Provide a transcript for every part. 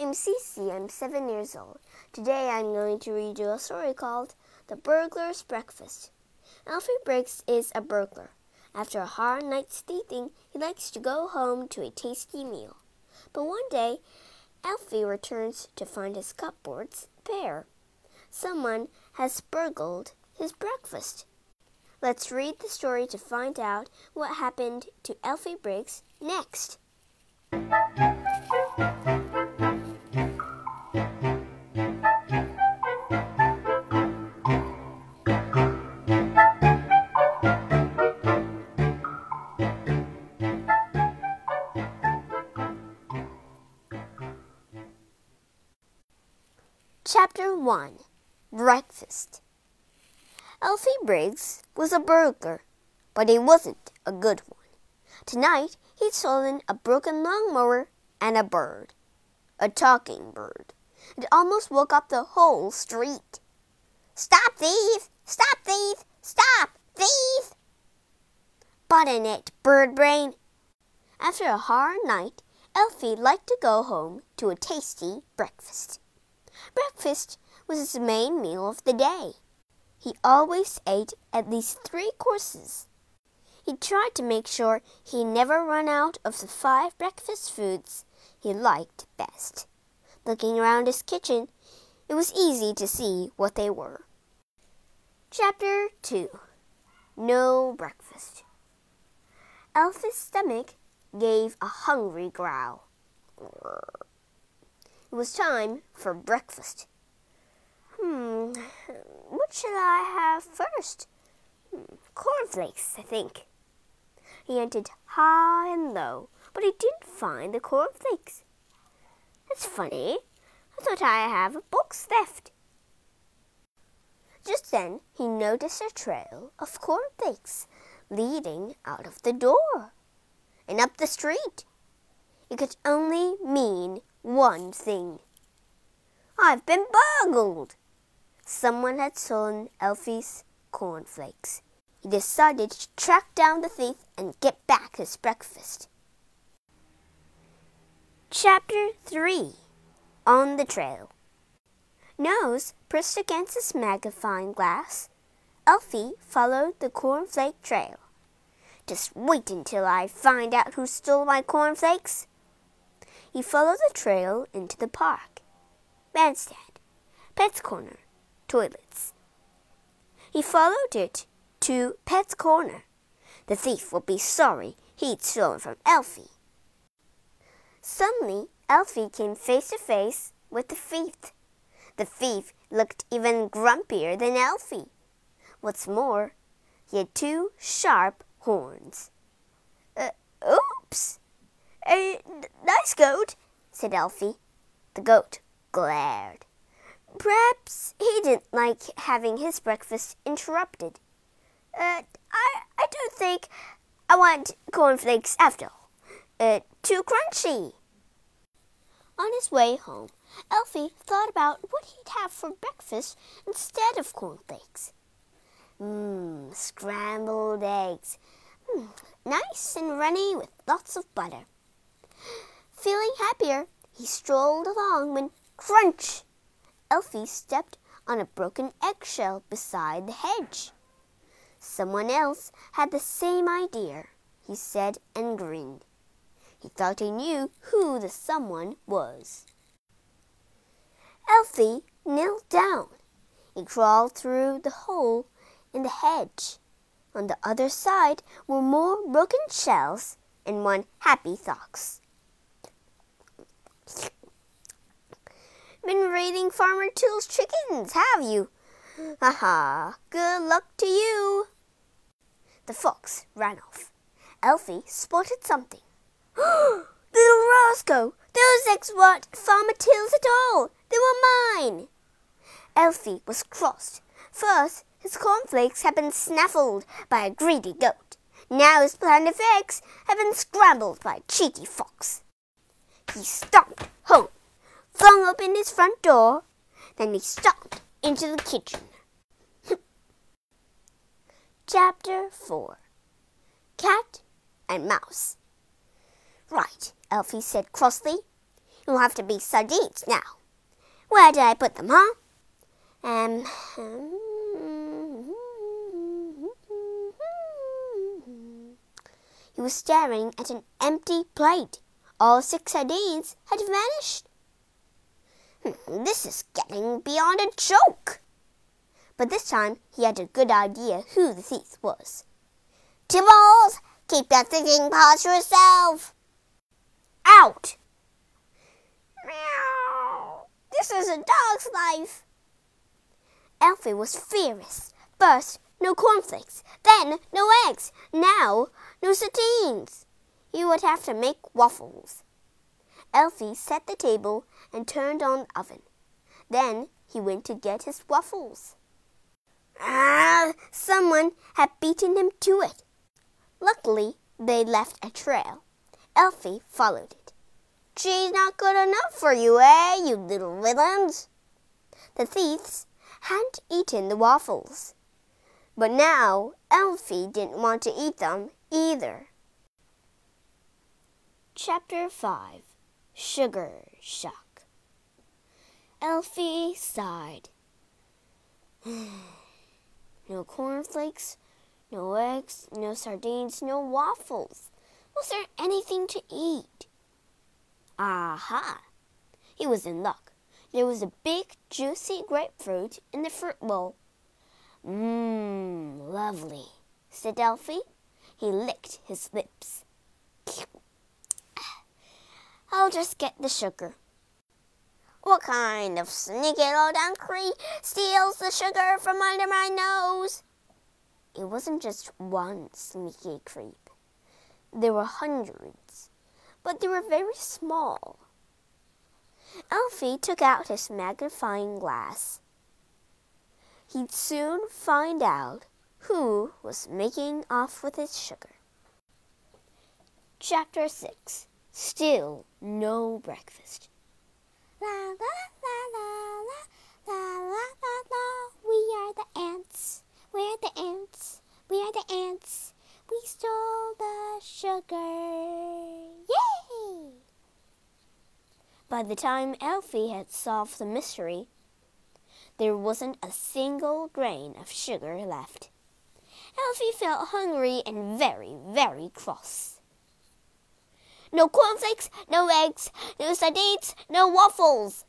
am Cece. I'm seven years old. Today I'm going to read you a story called The Burglar's Breakfast. Alfie Briggs is a burglar. After a hard night's thieving, he likes to go home to a tasty meal. But one day, Alfie returns to find his cupboards bare. Someone has burgled his breakfast. Let's read the story to find out what happened to Alfie Briggs next. Chapter 1 Breakfast Alfie Briggs was a burglar, but he wasn't a good one. Tonight he'd stolen a broken lawnmower and a bird. A talking bird. It almost woke up the whole street. Stop thief! Stop thief! Stop thief! Button it, bird brain! After a hard night, Alfie liked to go home to a tasty breakfast. Breakfast was his main meal of the day. He always ate at least three courses. He tried to make sure he never ran out of the five breakfast foods he liked best. Looking around his kitchen, it was easy to see what they were. Chapter 2 No Breakfast Alfie's stomach gave a hungry growl. It was time for breakfast. Hmm, what shall I have first? Cornflakes, I think. He hunted high and low, but he didn't find the cornflakes. That's funny. I thought I have a box left. Just then he noticed a trail of cornflakes leading out of the door and up the street. It could only mean one thing. I've been burgled! Someone had stolen Alfie's cornflakes. He decided to track down the thief and get back his breakfast. Chapter 3 On the Trail Nose pressed against his magnifying glass, Alfie followed the cornflake trail. Just wait until I find out who stole my cornflakes, he followed the trail into the park. Bandstand, Pet's Corner, toilets. He followed it to Pet's Corner. The thief would be sorry he'd stolen from Alfie. Suddenly, Alfie came face to face with the thief. The thief looked even grumpier than Alfie. What's more, he had two sharp horns. Uh, oops! A nice goat, said Alfie. The goat glared. Perhaps he didn't like having his breakfast interrupted. Uh, I, I don't think I want cornflakes after all. Uh, too crunchy. On his way home, Alfie thought about what he'd have for breakfast instead of cornflakes. Mmm, scrambled eggs. Mm, nice and runny with lots of butter. Feeling happier, he strolled along when crunch! Alfie stepped on a broken eggshell beside the hedge. Someone else had the same idea, he said and grinned. He thought he knew who the someone was. Alfie knelt down. He crawled through the hole in the hedge. On the other side were more broken shells and one happy fox. Been raiding Farmer Till's chickens, have you? Aha! Good luck to you! The fox ran off. Alfie spotted something. Little Roscoe! Those eggs weren't Farmer Till's at all! They were mine! Alfie was crossed. First, his cornflakes had been snaffled by a greedy goat. Now his plant of eggs had been scrambled by a cheeky fox. He stomped home, flung open his front door, then he stalked into the kitchen. Chapter 4 Cat and Mouse Right, Alfie said crossly. You'll have to be sardines now. Where did I put them, huh? Um. He was staring at an empty plate. All six sardines had vanished. This is getting beyond a joke. But this time he had a good idea who the thief was. Tibbles, keep your thinking paws to yourself. Out! Meow. This is a dog's life. Alfie was furious. First, no cornflakes. Then, no eggs. Now, no sardines. He would have to make waffles. Alfie set the table and turned on the oven. Then he went to get his waffles. Ah, someone had beaten him to it. Luckily, they left a trail. Alfie followed it. She's not good enough for you, eh, you little villains? The thieves hadn't eaten the waffles. But now Alfie didn't want to eat them either. Chapter 5 Sugar Shock Alfie sighed. no cornflakes, no eggs, no sardines, no waffles. Was there anything to eat? Aha! He was in luck. There was a big, juicy grapefruit in the fruit bowl. Mmm, lovely, said Alfie. He licked his lips. I'll just get the sugar. What kind of sneaky little donkey steals the sugar from under my nose? It wasn't just one sneaky creep. There were hundreds but they were very small. Alfie took out his magnifying glass. He'd soon find out who was making off with his sugar. Chapter 6 Still no breakfast. La la la la la la la la la. We are the ants. We're the ants. We are the ants. We stole the sugar. Yay! By the time Alfie had solved the mystery, there wasn't a single grain of sugar left. Alfie felt hungry and very, very cross. No cornflakes, no eggs, no sardines, no waffles!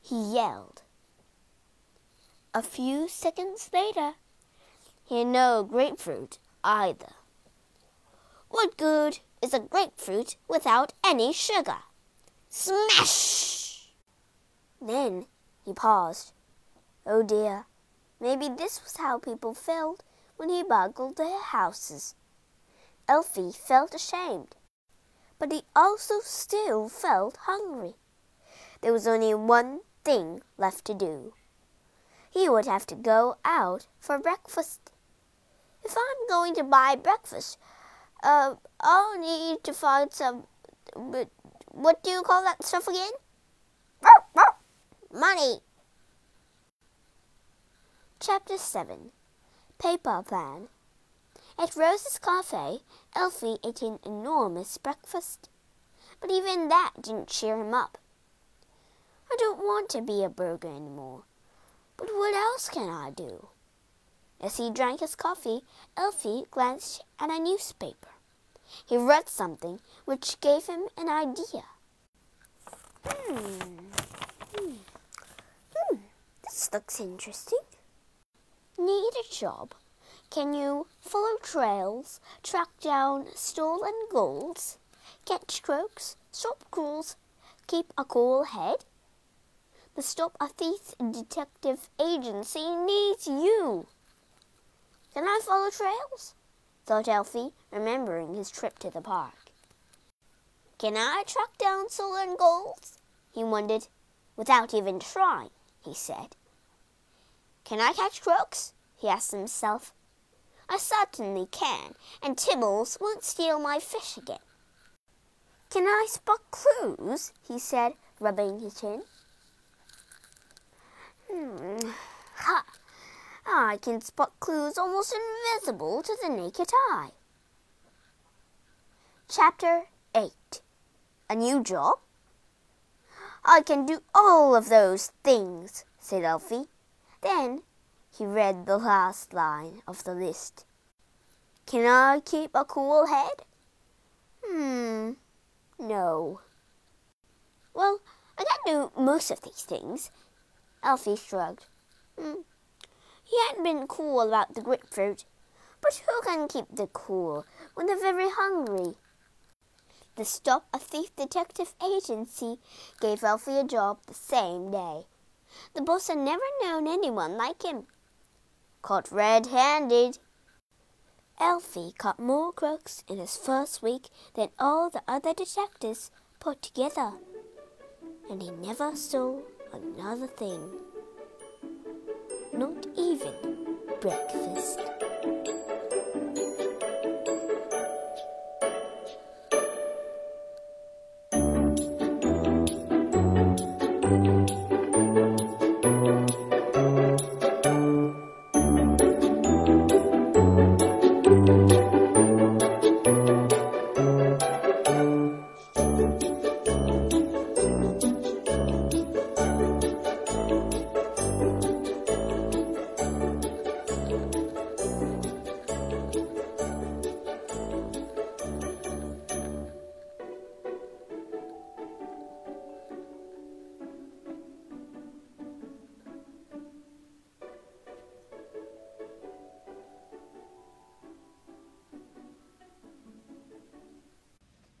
He yelled. A few seconds later, he had no grapefruit either. What good is a grapefruit without any sugar? Smash! Then he paused. Oh dear, maybe this was how people felt when he burgled their houses. Alfie felt ashamed, but he also still felt hungry. There was only one thing left to do. He would have to go out for breakfast. If I'm going to buy breakfast, uh, I'll need to find some. What do you call that stuff again? Money. Chapter 7 Paper Plan At Rose's Cafe, Alfie ate an enormous breakfast. But even that didn't cheer him up. I don't want to be a burger anymore. But what else can I do? As he drank his coffee, Alfie glanced at a newspaper. He read something which gave him an idea. Hmm. Hmm. Hmm. This looks interesting. Need a job? Can you follow trails, track down stolen golds, catch crooks, stop ghouls, keep a cool head? The Stop a Thief Detective Agency needs you. Can I follow trails? thought Alfie, remembering his trip to the park. Can I track down stolen golds? He wondered. Without even trying, he said. Can I catch crooks? he asked himself. I certainly can, and Tibbles won't steal my fish again. Can I spot clues? he said, rubbing his chin. Hmm. Ha! I can spot clues almost invisible to the naked eye. Chapter 8 A new job? I can do all of those things, said Alfie. Then he read the last line of the list. Can I keep a cool head? Hmm, no. Well, I can do most of these things. Alfie shrugged. Hmm. He hadn't been cool about the grapefruit, but who can keep the cool when they're very hungry? The Stop a Thief Detective Agency gave Alfie a job the same day. The boss had never known anyone like him. Caught red handed. Alfie caught more crooks in his first week than all the other detectives put together. And he never stole another thing. Not even breakfast.